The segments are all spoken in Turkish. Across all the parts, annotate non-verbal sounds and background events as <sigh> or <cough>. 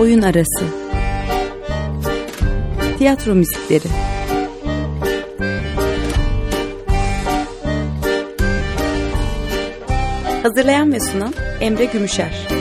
Oyun Arası. Tiyatro Müzikleri. Hazırlayan ve sunan Emre Gümüşer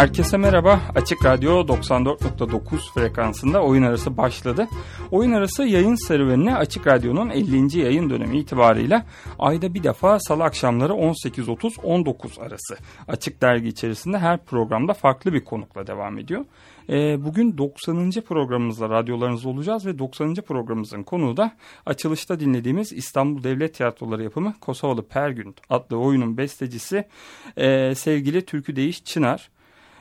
Herkese merhaba. Açık Radyo 94.9 frekansında oyun arası başladı. Oyun arası yayın serüvenine Açık Radyo'nun 50. yayın dönemi itibarıyla ayda bir defa salı akşamları 18.30-19 arası Açık Dergi içerisinde her programda farklı bir konukla devam ediyor. Ee, bugün 90. programımızla radyolarınızda olacağız ve 90. programımızın konuğu da açılışta dinlediğimiz İstanbul Devlet Tiyatroları yapımı Kosovalı Pergün adlı oyunun bestecisi e, sevgili Türkü Değiş Çınar.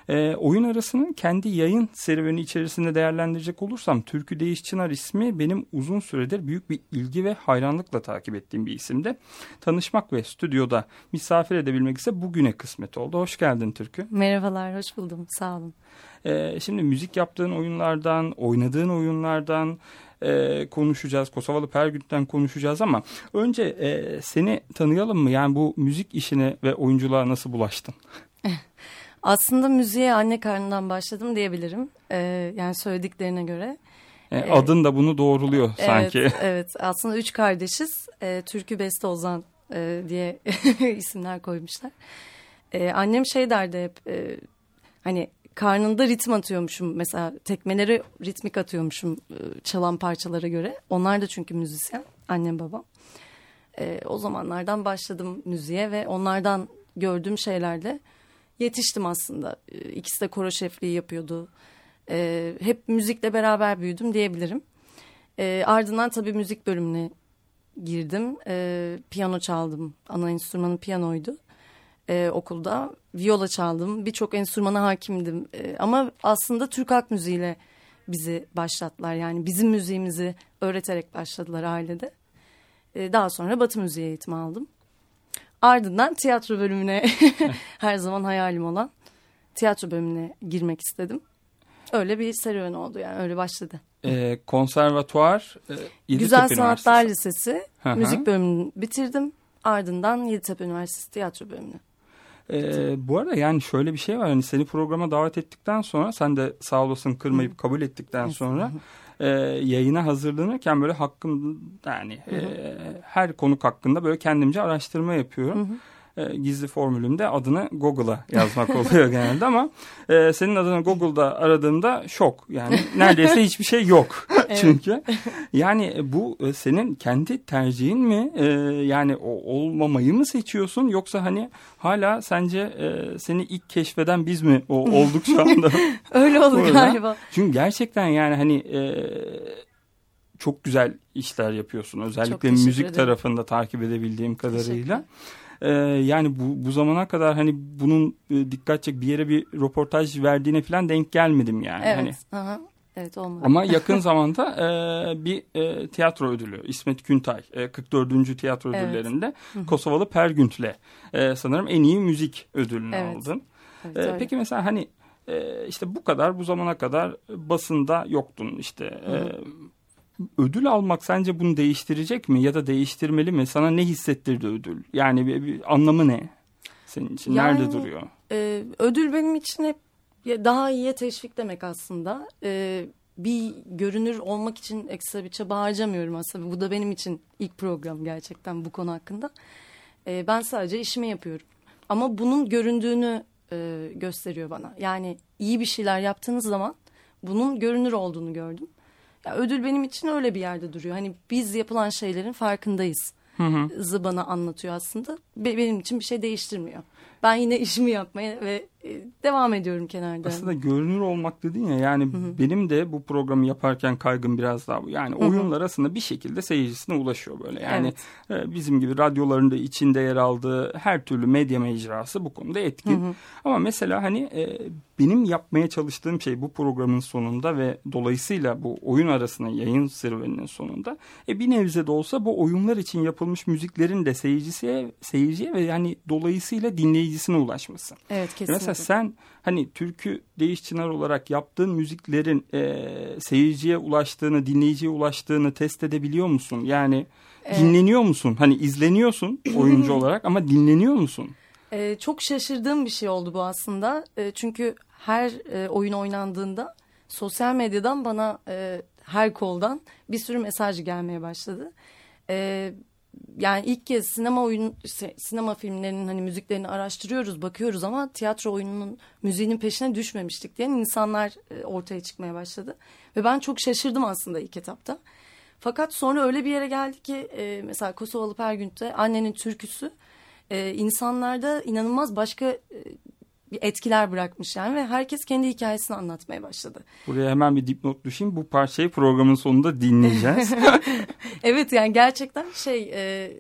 E, oyun arasının kendi yayın serüveni içerisinde değerlendirecek olursam Türkü Değiş Çınar ismi benim uzun süredir büyük bir ilgi ve hayranlıkla takip ettiğim bir isimde. Tanışmak ve stüdyoda misafir edebilmek ise bugüne kısmet oldu. Hoş geldin Türkü. Merhabalar, hoş buldum. Sağ olun. E, şimdi müzik yaptığın oyunlardan, oynadığın oyunlardan e, konuşacağız. Kosovalı Pergüt'ten konuşacağız ama önce e, seni tanıyalım mı? Yani bu müzik işine ve oyunculuğa nasıl bulaştın? <laughs> Aslında müziğe anne karnından başladım diyebilirim. Ee, yani söylediklerine göre. E, adın da bunu doğruluyor evet, sanki. <laughs> Evet aslında üç kardeşiz. E, Türkü Beste Ozan e, diye <laughs> isimler koymuşlar. E, annem şey derdi hep e, hani karnında ritim atıyormuşum mesela tekmeleri ritmik atıyormuşum e, çalan parçalara göre. Onlar da çünkü müzisyen annem babam. E, o zamanlardan başladım müziğe ve onlardan gördüğüm şeylerle yetiştim aslında. Ee, ikisi de koro şefliği yapıyordu. E, hep müzikle beraber büyüdüm diyebilirim. E, ardından tabii müzik bölümüne girdim. E, piyano çaldım. Ana enstrümanım piyanoydu e, okulda. Viola çaldım. Birçok enstrümana hakimdim. E, ama aslında Türk halk müziğiyle bizi başlattılar. Yani bizim müziğimizi öğreterek başladılar ailede. E, daha sonra Batı müziği eğitimi aldım. Ardından tiyatro bölümüne <laughs> her zaman hayalim olan tiyatro bölümüne girmek istedim. Öyle bir serüven oldu yani öyle başladı. Ee, konservatuar e, Güzel Sanatlar Lisesi müzik bölümünü bitirdim. Ardından Yeditepe Üniversitesi tiyatro bölümünü. Ee, bu arada yani şöyle bir şey var hani seni programa davet ettikten sonra sen de sağ olasın kırmayıp kabul ettikten sonra e, yayına hazırlanırken böyle hakkım yani e, her konuk hakkında böyle kendimce araştırma yapıyorum. E, gizli formülümde adını Google'a yazmak oluyor <laughs> genelde ama e, senin adını Google'da aradığımda şok. Yani neredeyse hiçbir şey yok <laughs> çünkü. Yani bu e, senin kendi tercihin mi? E, yani o, olmamayı mı seçiyorsun yoksa hani hala sence e, seni ilk keşfeden biz mi o, olduk şu anda? <laughs> Öyle oldu galiba. Çünkü gerçekten yani hani e, çok güzel işler yapıyorsun. Özellikle müzik ederim. tarafında takip edebildiğim kadarıyla. Ee, yani bu, bu zamana kadar hani bunun e, dikkat çek bir yere bir röportaj verdiğine falan denk gelmedim yani. Evet. Hani. Aha. Evet olmadı. Ama yakın <laughs> zamanda e, bir e, tiyatro ödülü İsmet Güntay e, 44. tiyatro evet. ödüllerinde Kosovalı Pergünt'le e, sanırım en iyi müzik ödülünü evet. aldın. Evet, e, peki mesela hani e, işte bu kadar bu zamana kadar basında yoktun işte. E, ödül almak sence bunu değiştirecek mi ya da değiştirmeli mi? Sana ne hissettirdi ödül? Yani bir, bir anlamı ne? Senin için yani, nerede duruyor? E, ödül benim için hep daha iyiye teşvik demek aslında. E, bir görünür olmak için ekstra bir çaba harcamıyorum aslında. Bu da benim için ilk program gerçekten bu konu hakkında. E, ben sadece işimi yapıyorum. Ama bunun göründüğünü e, gösteriyor bana. Yani iyi bir şeyler yaptığınız zaman bunun görünür olduğunu gördüm. Ya ödül benim için öyle bir yerde duruyor. Hani biz yapılan şeylerin farkındayız. Hı hı. bana anlatıyor aslında. Benim için bir şey değiştirmiyor. Ben yine <laughs> işimi yapmaya ve devam ediyorum kenarda. Aslında görünür olmak dedin ya yani hı hı. benim de bu programı yaparken kaygım biraz daha bu. Yani hı hı. oyunlar aslında bir şekilde seyircisine ulaşıyor böyle. Yani evet. E, bizim gibi radyoların da içinde yer aldığı her türlü medya mecrası bu konuda etkin. Hı hı. Ama mesela hani e, benim yapmaya çalıştığım şey bu programın sonunda ve dolayısıyla bu oyun arasında yayın serüveninin sonunda e, bir nebze de olsa bu oyunlar için yapılmış müziklerin de seyircisiye, seyirciye ve yani dolayısıyla dinleyicisine ulaşması. Evet kesinlikle. Mesela sen hani türkü değiş çınar olarak yaptığın müziklerin e, seyirciye ulaştığını, dinleyiciye ulaştığını test edebiliyor musun? Yani evet. dinleniyor musun? Hani izleniyorsun <laughs> oyuncu olarak ama dinleniyor musun? Ee, çok şaşırdığım bir şey oldu bu aslında. E, çünkü her e, oyun oynandığında sosyal medyadan bana e, her koldan bir sürü mesaj gelmeye başladı. E, yani ilk kez sinema oyun sinema filmlerinin hani müziklerini araştırıyoruz, bakıyoruz ama tiyatro oyununun müziğinin peşine düşmemiştik diyen insanlar e, ortaya çıkmaya başladı. Ve ben çok şaşırdım aslında ilk etapta. Fakat sonra öyle bir yere geldi ki e, mesela Kosovalı Pergünt'te annenin türküsü e, insanlarda inanılmaz başka etkiler bırakmış yani ve herkes kendi hikayesini anlatmaya başladı. Buraya hemen bir dipnot düşeyim. Bu parçayı programın sonunda dinleyeceğiz. <laughs> <laughs> evet yani gerçekten şey e,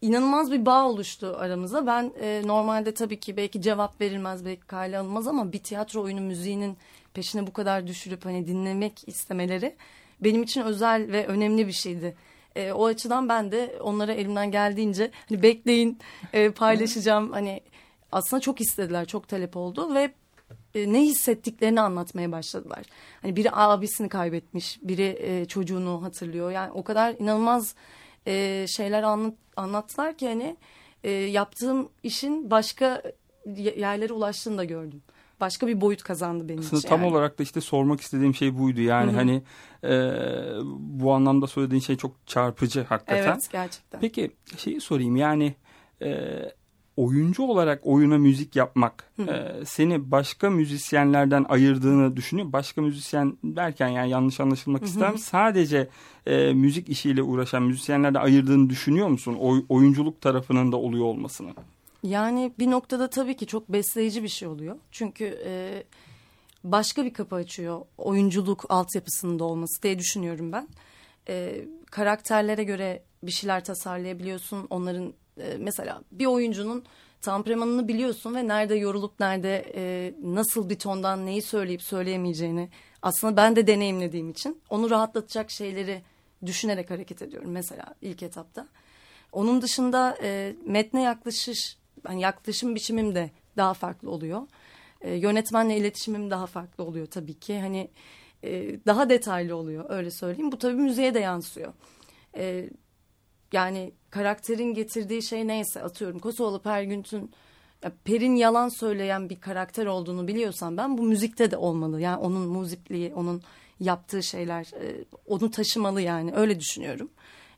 inanılmaz bir bağ oluştu aramızda. Ben e, normalde tabii ki belki cevap verilmez belki kale alınmaz ama bir tiyatro oyunu müziğinin peşine bu kadar düşürüp hani dinlemek istemeleri benim için özel ve önemli bir şeydi. E, o açıdan ben de onlara elimden geldiğince hani bekleyin e, paylaşacağım hani aslında çok istediler, çok talep oldu ve e, ne hissettiklerini anlatmaya başladılar. Hani biri abisini kaybetmiş, biri e, çocuğunu hatırlıyor. Yani o kadar inanılmaz e, şeyler anlat, anlattılar ki hani e, yaptığım işin başka yerlere ulaştığını da gördüm. Başka bir boyut kazandı benim Aslında için. Tam yani. olarak da işte sormak istediğim şey buydu. Yani Hı-hı. hani e, bu anlamda söylediğin şey çok çarpıcı hakikaten. Evet gerçekten. Peki şeyi sorayım yani... E, oyuncu olarak oyuna müzik yapmak e, seni başka müzisyenlerden ayırdığını düşünüyor. Başka müzisyen derken yani yanlış anlaşılmak istemem. Sadece e, müzik işiyle uğraşan müzisyenlerden ayırdığını düşünüyor musun? Oy, oyunculuk tarafının da oluyor olmasını. Yani bir noktada tabii ki çok besleyici bir şey oluyor. Çünkü e, başka bir kapı açıyor oyunculuk altyapısında olması diye düşünüyorum ben. E, karakterlere göre bir şeyler tasarlayabiliyorsun. Onların e, mesela bir oyuncunun temperamenını biliyorsun ve nerede yorulup nerede e, nasıl bir tondan neyi söyleyip söyleyemeyeceğini aslında ben de deneyimlediğim için onu rahatlatacak şeyleri düşünerek hareket ediyorum mesela ilk etapta. Onun dışında e, metne yaklaşış, yani yaklaşım biçimim de daha farklı oluyor. E, yönetmenle iletişimim daha farklı oluyor tabii ki. Hani e, daha detaylı oluyor öyle söyleyeyim. Bu tabii müziğe de yansıyor. E, yani karakterin getirdiği şey neyse atıyorum Kosovalı Pergünt'ün Per'in yalan söyleyen bir karakter olduğunu biliyorsam ben bu müzikte de olmalı. Yani onun muzipliği, onun yaptığı şeyler e, onu taşımalı yani öyle düşünüyorum.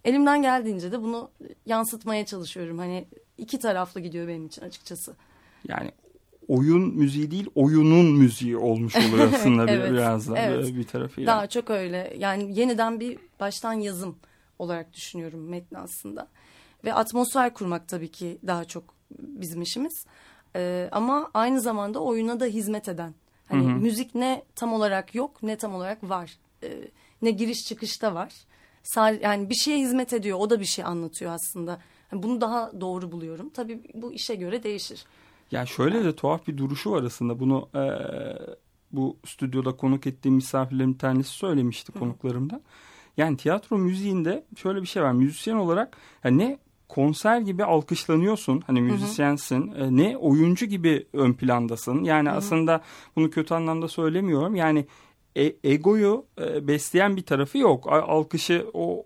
elimden geldiğince de bunu yansıtmaya çalışıyorum. Hani iki taraflı gidiyor benim için açıkçası. Yani oyun müziği değil oyunun müziği olmuş oluyor <laughs> aslında evet, biraz da evet. bir tarafıyla. Daha çok öyle yani yeniden bir baştan yazım olarak düşünüyorum metni aslında. Ve atmosfer kurmak tabii ki daha çok bizim işimiz. Ee, ama aynı zamanda oyuna da hizmet eden. Hani Hı hı. müzik ne tam olarak yok ne tam olarak var. Ee, ne giriş çıkışta var. Yani bir şeye hizmet ediyor o da bir şey anlatıyor aslında. Yani bunu daha doğru buluyorum. Tabii bu işe göre değişir. Ya şöyle de tuhaf bir duruşu var aslında. Bunu e, bu stüdyoda konuk ettiğim misafirlerin bir tanesi söylemişti konuklarımda. Yani tiyatro müziğinde şöyle bir şey var. Müzisyen olarak yani ne konser gibi alkışlanıyorsun. Hani müzisyensin. E, ne oyuncu gibi ön plandasın. Yani aslında bunu kötü anlamda söylemiyorum. Yani e- egoyu e, besleyen bir tarafı yok. Alkışı o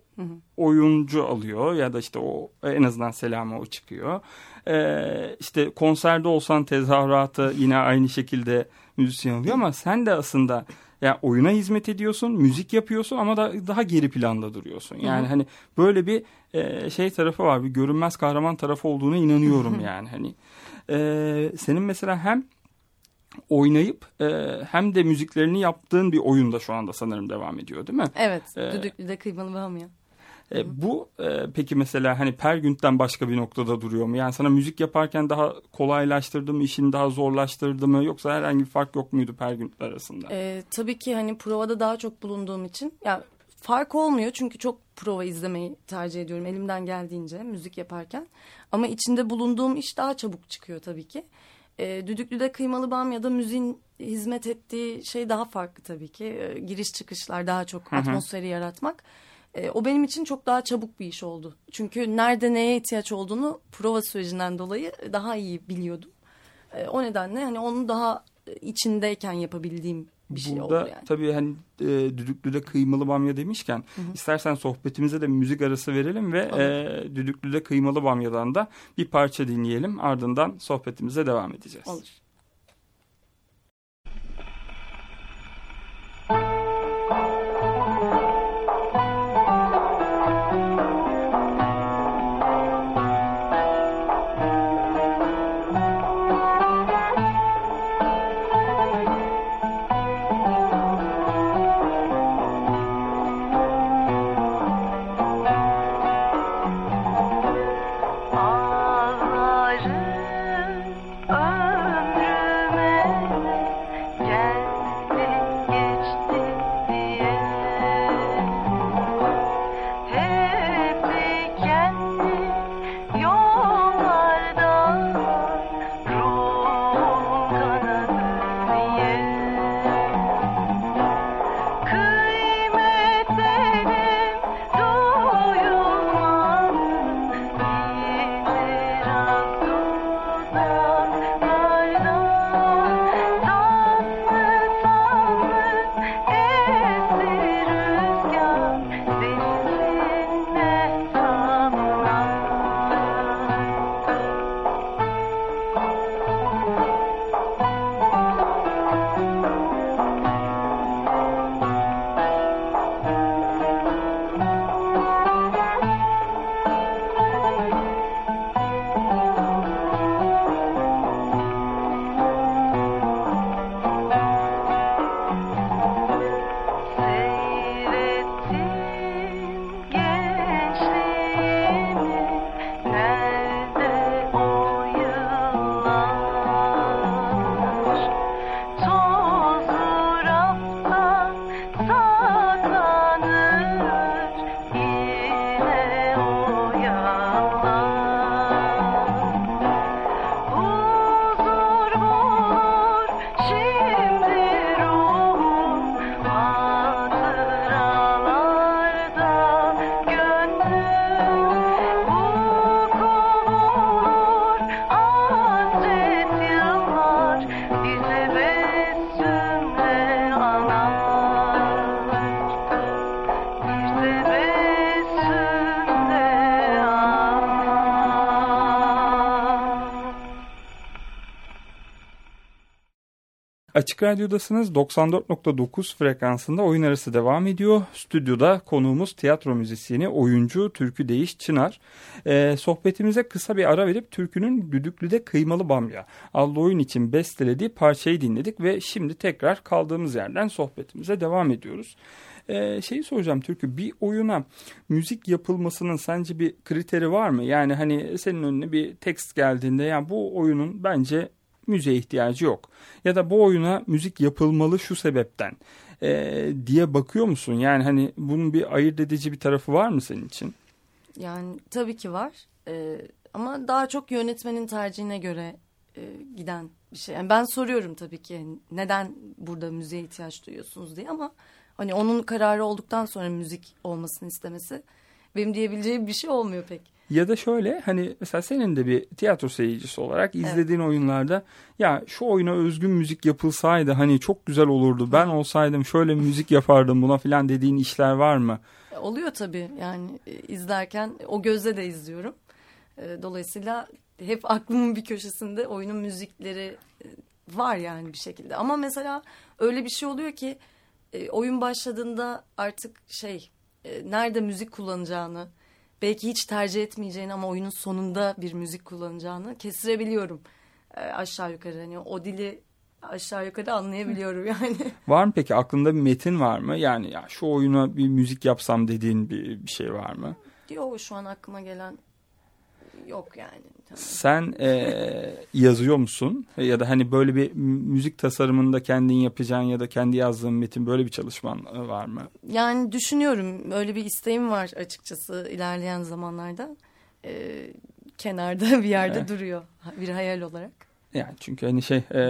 oyuncu alıyor ya da işte o en azından selamı o çıkıyor. E, işte konserde olsan tezahüratı yine aynı şekilde müzisyen alıyor ama sen de aslında ya oyuna hizmet ediyorsun, müzik yapıyorsun ama da daha geri planda duruyorsun. Yani hani böyle bir e, şey tarafı var, bir görünmez kahraman tarafı olduğuna inanıyorum yani hani. E, senin mesela hem oynayıp e, hem de müziklerini yaptığın bir oyunda şu anda sanırım devam ediyor değil mi? Evet, Ee, Düdüklü'de kıymalı bamya. E, bu e, peki mesela hani Pergünt'ten başka bir noktada duruyor mu? Yani sana müzik yaparken daha kolaylaştırdı mı, işini daha zorlaştırdı mı? Yoksa herhangi bir fark yok muydu Pergünt'le arasında? Ee, tabii ki hani provada daha çok bulunduğum için ya fark olmuyor çünkü çok prova izlemeyi tercih ediyorum elimden geldiğince müzik yaparken. Ama içinde bulunduğum iş daha çabuk çıkıyor tabii ki. Ee, Düdüklü'de kıymalı bam ya da müziğin hizmet ettiği şey daha farklı tabii ki. Ee, giriş çıkışlar daha çok hı. atmosferi yaratmak. Ee, o benim için çok daha çabuk bir iş oldu. Çünkü nerede neye ihtiyaç olduğunu prova sürecinden dolayı daha iyi biliyordum. Ee, o nedenle hani onu daha içindeyken yapabildiğim bir şey Burada oldu yani. tabii hani e, Düdüklü'de kıymalı bamya demişken istersen sohbetimize de müzik arası verelim ve Olur. e, Düdüklü'de kıymalı bamyadan da bir parça dinleyelim. Ardından sohbetimize devam edeceğiz. Olur. Açık Radyo'dasınız 94.9 frekansında oyun arası devam ediyor. Stüdyoda konuğumuz tiyatro müzisyeni, oyuncu Türkü Değiş Çınar. Ee, sohbetimize kısa bir ara verip Türkü'nün Düdüklü'de Kıymalı Bamya adlı oyun için bestelediği parçayı dinledik ve şimdi tekrar kaldığımız yerden sohbetimize devam ediyoruz. Ee, şeyi soracağım Türkü bir oyuna müzik yapılmasının sence bir kriteri var mı? Yani hani senin önüne bir tekst geldiğinde ya bu oyunun bence müziğe ihtiyacı yok. Ya da bu oyuna müzik yapılmalı şu sebepten e, diye bakıyor musun? Yani hani bunun bir ayırt edici bir tarafı var mı senin için? Yani tabii ki var. Ee, ama daha çok yönetmenin tercihine göre e, giden bir şey. Yani ben soruyorum tabii ki neden burada müziğe ihtiyaç duyuyorsunuz diye ama hani onun kararı olduktan sonra müzik olmasını istemesi benim diyebileceğim bir şey olmuyor pek. Ya da şöyle hani mesela senin de bir tiyatro seyircisi olarak izlediğin oyunlarda ya şu oyuna özgün müzik yapılsaydı hani çok güzel olurdu. Ben olsaydım şöyle müzik yapardım buna filan dediğin işler var mı? E, Oluyor tabii yani e, izlerken o gözle de izliyorum. E, Dolayısıyla hep aklımın bir köşesinde oyunun müzikleri var yani bir şekilde. Ama mesela öyle bir şey oluyor ki oyun başladığında artık şey nerede müzik kullanacağını belki hiç tercih etmeyeceğini ama oyunun sonunda bir müzik kullanacağını kestirebiliyorum e, aşağı yukarı. Hani o dili aşağı yukarı anlayabiliyorum yani. <laughs> Var mı peki aklında bir metin var mı? Yani ya şu oyuna bir müzik yapsam dediğin bir, bir şey var mı? Yok şu an aklıma gelen yok yani. Tamam. Sen e, yazıyor musun? Ya da hani böyle bir müzik tasarımında kendin yapacağın ya da kendi yazdığın metin böyle bir çalışman e, var mı? Yani düşünüyorum öyle bir isteğim var açıkçası ilerleyen zamanlarda. Ee, kenarda bir yerde Evet. duruyor bir hayal olarak. Yani çünkü hani şey e,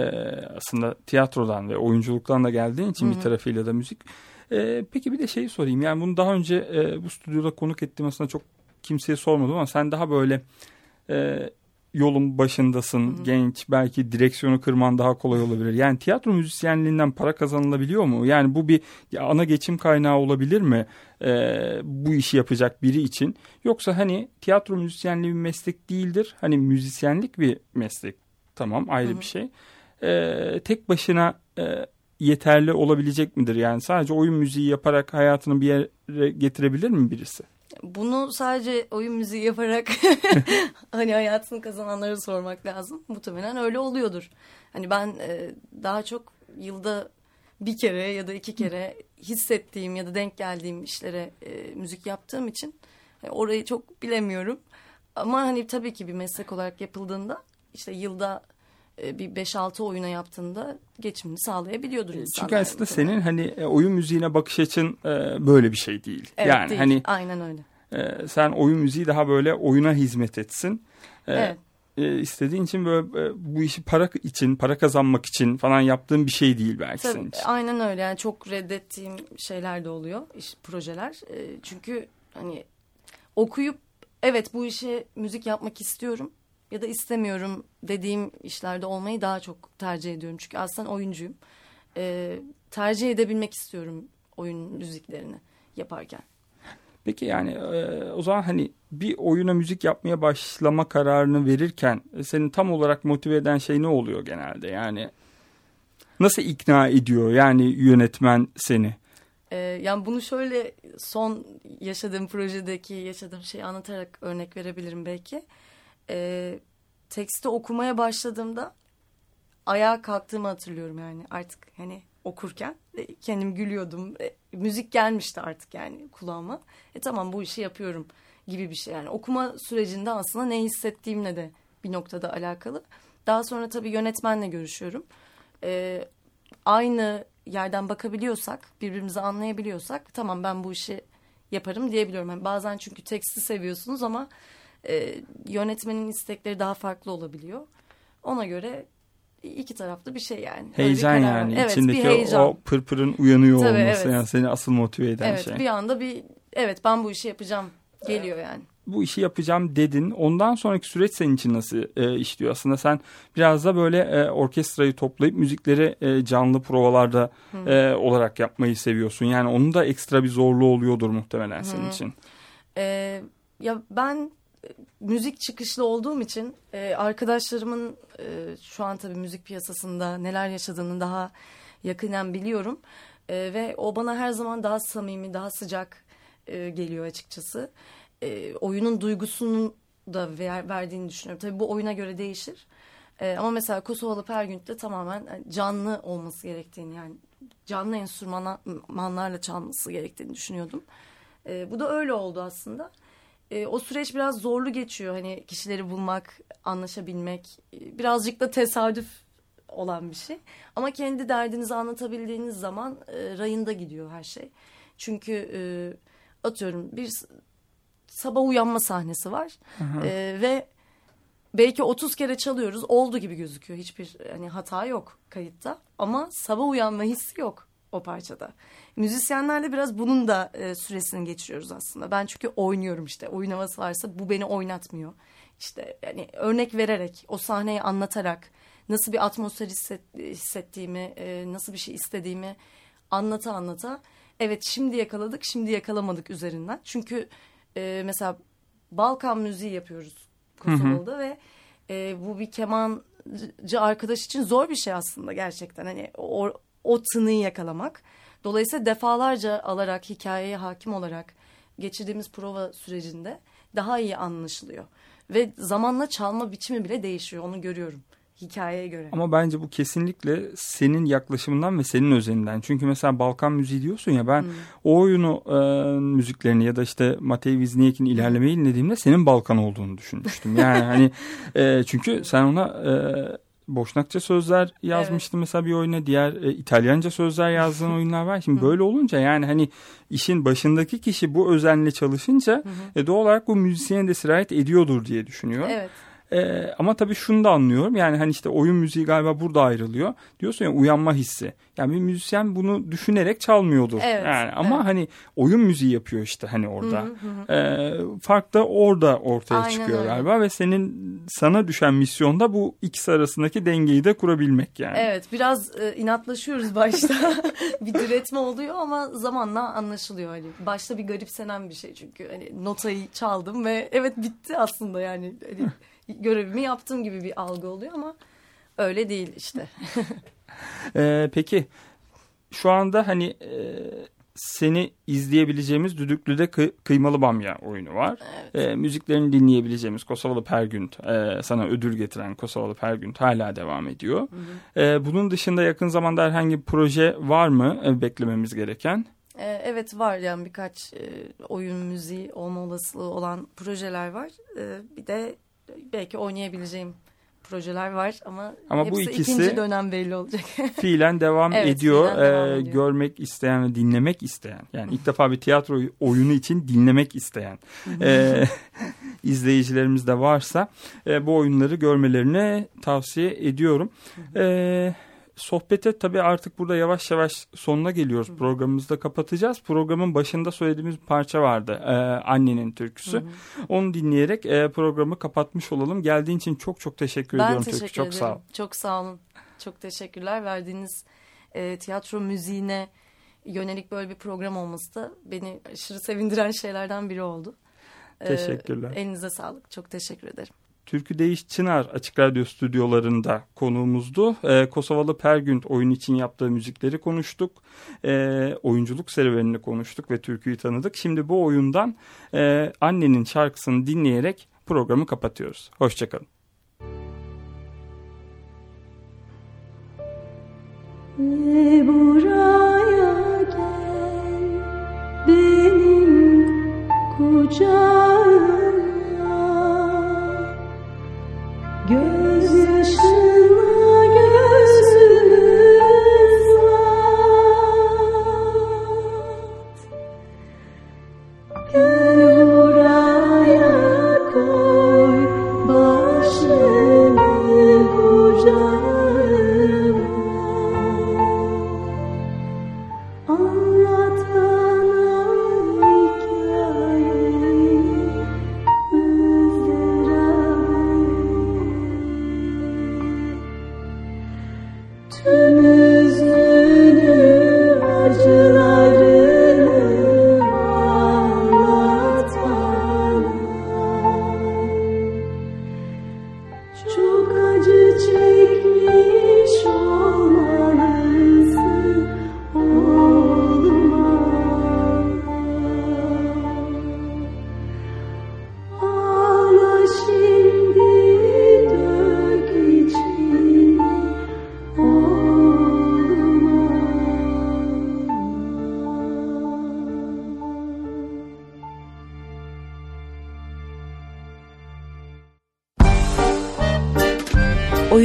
aslında tiyatrodan ve oyunculuktan da geldiğin için bir tarafıyla da müzik. E, peki bir de şeyi sorayım. Yani bunu daha önce e, bu stüdyoda konuk ettiğim aslında çok kimseye sormadım ama sen daha böyle e, yolun başındasın, genç, belki direksiyonu kırman daha kolay olabilir. Yani tiyatro müzisyenliğinden para kazanılabiliyor mu? Yani bu bir ana geçim kaynağı olabilir mi? E, bu işi yapacak biri için. Yoksa hani tiyatro müzisyenliği bir meslek değildir. Hani müzisyenlik bir meslek. Tamam ayrı bir şey. E, tek başına e, yeterli olabilecek midir? Yani sadece oyun müziği yaparak hayatını bir yere getirebilir mi birisi? Bunu sadece oyun müziği yaparak <laughs> hani hayatını kazananlara sormak lazım. Muhtemelen öyle oluyordur. Hani ben e, daha çok yılda bir kere ya da iki kere hissettiğim ya da denk geldiğim işlere e, müzik yaptığım için e, orayı çok bilemiyorum. Ama hani tabii ki bir meslek olarak yapıldığında işte yılda bir 5-6 oyuna yaptığında geçimini sağlayabiliyordur insanlar. Çünkü aslında senin hani e, oyun müziğine bakış açın e, böyle bir şey değil. Evet, yani değil. hani Aynen öyle. e, sen oyun müziği daha böyle oyuna hizmet etsin. E, Evet. e, istediğin için böyle e, bu işi para için, para kazanmak için falan yaptığın bir şey değil belki senin Tabii, için. aynen öyle yani çok reddettiğim şeyler de oluyor iş, projeler E, çünkü hani okuyup evet bu işe müzik yapmak istiyorum ya da istemiyorum dediğim işlerde olmayı daha çok tercih ediyorum çünkü aslında oyuncuyum E, tercih edebilmek istiyorum oyun müziklerini yaparken. Peki yani e, o zaman hani bir oyuna müzik yapmaya başlama kararını verirken e, senin tam olarak motive eden şey ne oluyor genelde? Yani nasıl ikna ediyor yani yönetmen seni? Ee, yani bunu şöyle son yaşadığım projedeki yaşadığım şeyi anlatarak örnek verebilirim belki. Ee, teksti okumaya başladığımda ayağa kalktığımı hatırlıyorum yani artık hani okurken e, kendim gülüyordum. E, müzik gelmişti artık yani kulağıma. E tamam bu işi yapıyorum gibi bir şey yani. Okuma sürecinde aslında ne hissettiğimle de bir noktada alakalı. Daha sonra tabii yönetmenle görüşüyorum. Ee, aynı yerden bakabiliyorsak, birbirimizi anlayabiliyorsak tamam ben bu işi yaparım diyebiliyorum. Yani bazen çünkü teksti seviyorsunuz ama e, yönetmenin istekleri daha farklı olabiliyor. Ona göre iki taraflı bir şey yani. Heyecan yani Evet, içindeki bir heyecan. o pırpırın uyanıyor Tabii, olması evet. yani seni asıl motive eden evet, şey. bir anda bir evet ben bu işi yapacağım geliyor yani. Bu işi yapacağım dedin. Ondan sonraki süreç senin için nasıl e, işliyor? Aslında sen biraz da böyle e, orkestrayı toplayıp müzikleri e, canlı provalarda e, olarak yapmayı seviyorsun. Yani onun da ekstra bir zorluğu oluyordur muhtemelen senin için. Ee, ya ben müzik çıkışlı olduğum için e, arkadaşlarımın e, şu an tabii müzik piyasasında neler yaşadığını daha yakından biliyorum. E, ve o bana her zaman daha samimi, daha sıcak e, geliyor açıkçası. E, oyunun duygusunu da ver, verdiğini düşünüyorum. Tabii bu oyuna göre değişir. E, ama mesela Kosovalı Pergünt'te tamamen e, canlı olması gerektiğini yani canlı enstrümanlarla çalması gerektiğini düşünüyordum. E, bu da öyle oldu aslında. E, o süreç biraz zorlu geçiyor. Hani kişileri bulmak, anlaşabilmek, e, birazcık da tesadüf olan bir şey. Ama kendi derdinizi anlatabildiğiniz zaman e, rayında gidiyor her şey. Çünkü e, atıyorum bir sabah uyanma sahnesi var E, ve belki 30 kere çalıyoruz oldu gibi gözüküyor. Hiçbir hani hata yok kayıtta ama sabah uyanma hissi yok o parçada. Müzisyenlerle biraz bunun da e, süresini geçiriyoruz aslında. Ben çünkü oynuyorum işte oyun havası varsa bu beni oynatmıyor. İşte yani örnek vererek o sahneyi anlatarak nasıl bir atmosfer hisset- hissettiğimi e, nasıl bir şey istediğimi anlata anlata evet şimdi yakaladık şimdi yakalamadık üzerinden. Çünkü e, mesela Balkan müziği yapıyoruz Kosovalı'da ve e, bu bir kemancı arkadaş için zor bir şey aslında gerçekten. Hani o, o tınıyı yakalamak. Dolayısıyla defalarca alarak hikayeye hakim olarak geçirdiğimiz prova sürecinde daha iyi anlaşılıyor. Ve zamanla çalma biçimi bile değişiyor onu görüyorum hikayeye göre. Ama bence bu kesinlikle senin yaklaşımından ve senin özelinden. Çünkü mesela Balkan müziği diyorsun ya ben o oyunu e, müziklerini ya da işte Matej Vizniak'in ilerlemeyi dinlediğimde senin Balkan olduğunu düşünmüştüm. Yani hani e, çünkü sen ona e, Boşnakça sözler yazmıştın mesela bir oyuna. Diğer e, İtalyanca sözler yazdığın <laughs> oyunlar var. Şimdi böyle olunca yani hani işin başındaki kişi bu özenle çalışınca e, doğal olarak bu müzisyene de sirayet ediyordur diye düşünüyorum. Evet. Ee, ama tabii şunu da anlıyorum. Yani hani işte oyun müziği galiba burada ayrılıyor. Diyorsun ya uyanma hissi. Yani bir müzisyen bunu düşünerek çalmıyordur. Evet, yani ama evet. hani oyun müziği yapıyor işte hani orada. Ee, fark da orada ortaya Aynen çıkıyor öyle. galiba ve senin sana düşen misyonda bu ikisi arasındaki dengeyi de kurabilmek yani. Evet biraz e, inatlaşıyoruz başta. <laughs> bir diretme oluyor ama zamanla anlaşılıyor. Hani başta bir garipsenen bir şey çünkü. Hani notayı çaldım ve evet bitti aslında yani. Hani görevimi yaptığım gibi bir algı oluyor ama öyle değil işte. <laughs> Ee, peki şu anda hani e, seni izleyebileceğimiz Düdüklü'de Kı- Kıymalı Bamya oyunu var. Ee, müziklerini dinleyebileceğimiz Kosovalı Pergünt, e, sana ödül getiren Kosovalı Pergünt hala devam ediyor. Ee, bunun dışında yakın zamanda herhangi bir proje var mı e, beklememiz gereken? E, evet var yani birkaç e, oyun müziği olma olasılığı olan projeler var. E, bir de belki oynayabileceğim projeler var ama, Ama bu hepsi ikisi- ikinci dönem belli olacak. <laughs> Fiilen devam Evet, ediyor. fiilen devam Ee, ediyor. görmek isteyen ve dinlemek isteyen. Yani ilk defa bir tiyatro oyunu için dinlemek isteyen e, <laughs> izleyicilerimiz de varsa e, bu oyunları görmelerini tavsiye ediyorum. E, sohbete tabii artık burada yavaş yavaş sonuna geliyoruz. Programımızı da kapatacağız. Programın başında söylediğimiz bir parça vardı. e, annenin türküsü. Onu dinleyerek e, programı kapatmış olalım. Geldiğin için çok çok teşekkür Ben ediyorum teşekkür Türkü. Çok ederim. sağ ol. Çok sağ olun. Çok teşekkürler. Verdiğiniz e, tiyatro müziğine yönelik böyle bir program olması da beni aşırı sevindiren şeylerden biri oldu. E, Teşekkürler. elinize sağlık. Çok teşekkür ederim. Türkü Değiş Çınar Açık Radyo stüdyolarında konuğumuzdu. Ee, Kosovalı Pergünt oyun için yaptığı müzikleri konuştuk. Ee, oyunculuk serüvenini konuştuk ve türküyü tanıdık. Şimdi bu oyundan e, annenin şarkısını dinleyerek programı kapatıyoruz. Hoşçakalın. Ve buraya gel benim kucağıma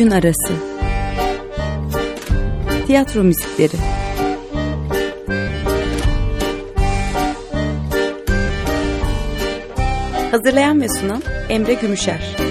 Oyun arası. Tiyatro müzikleri. Hazırlayan ve sunan Emre Gümüşer.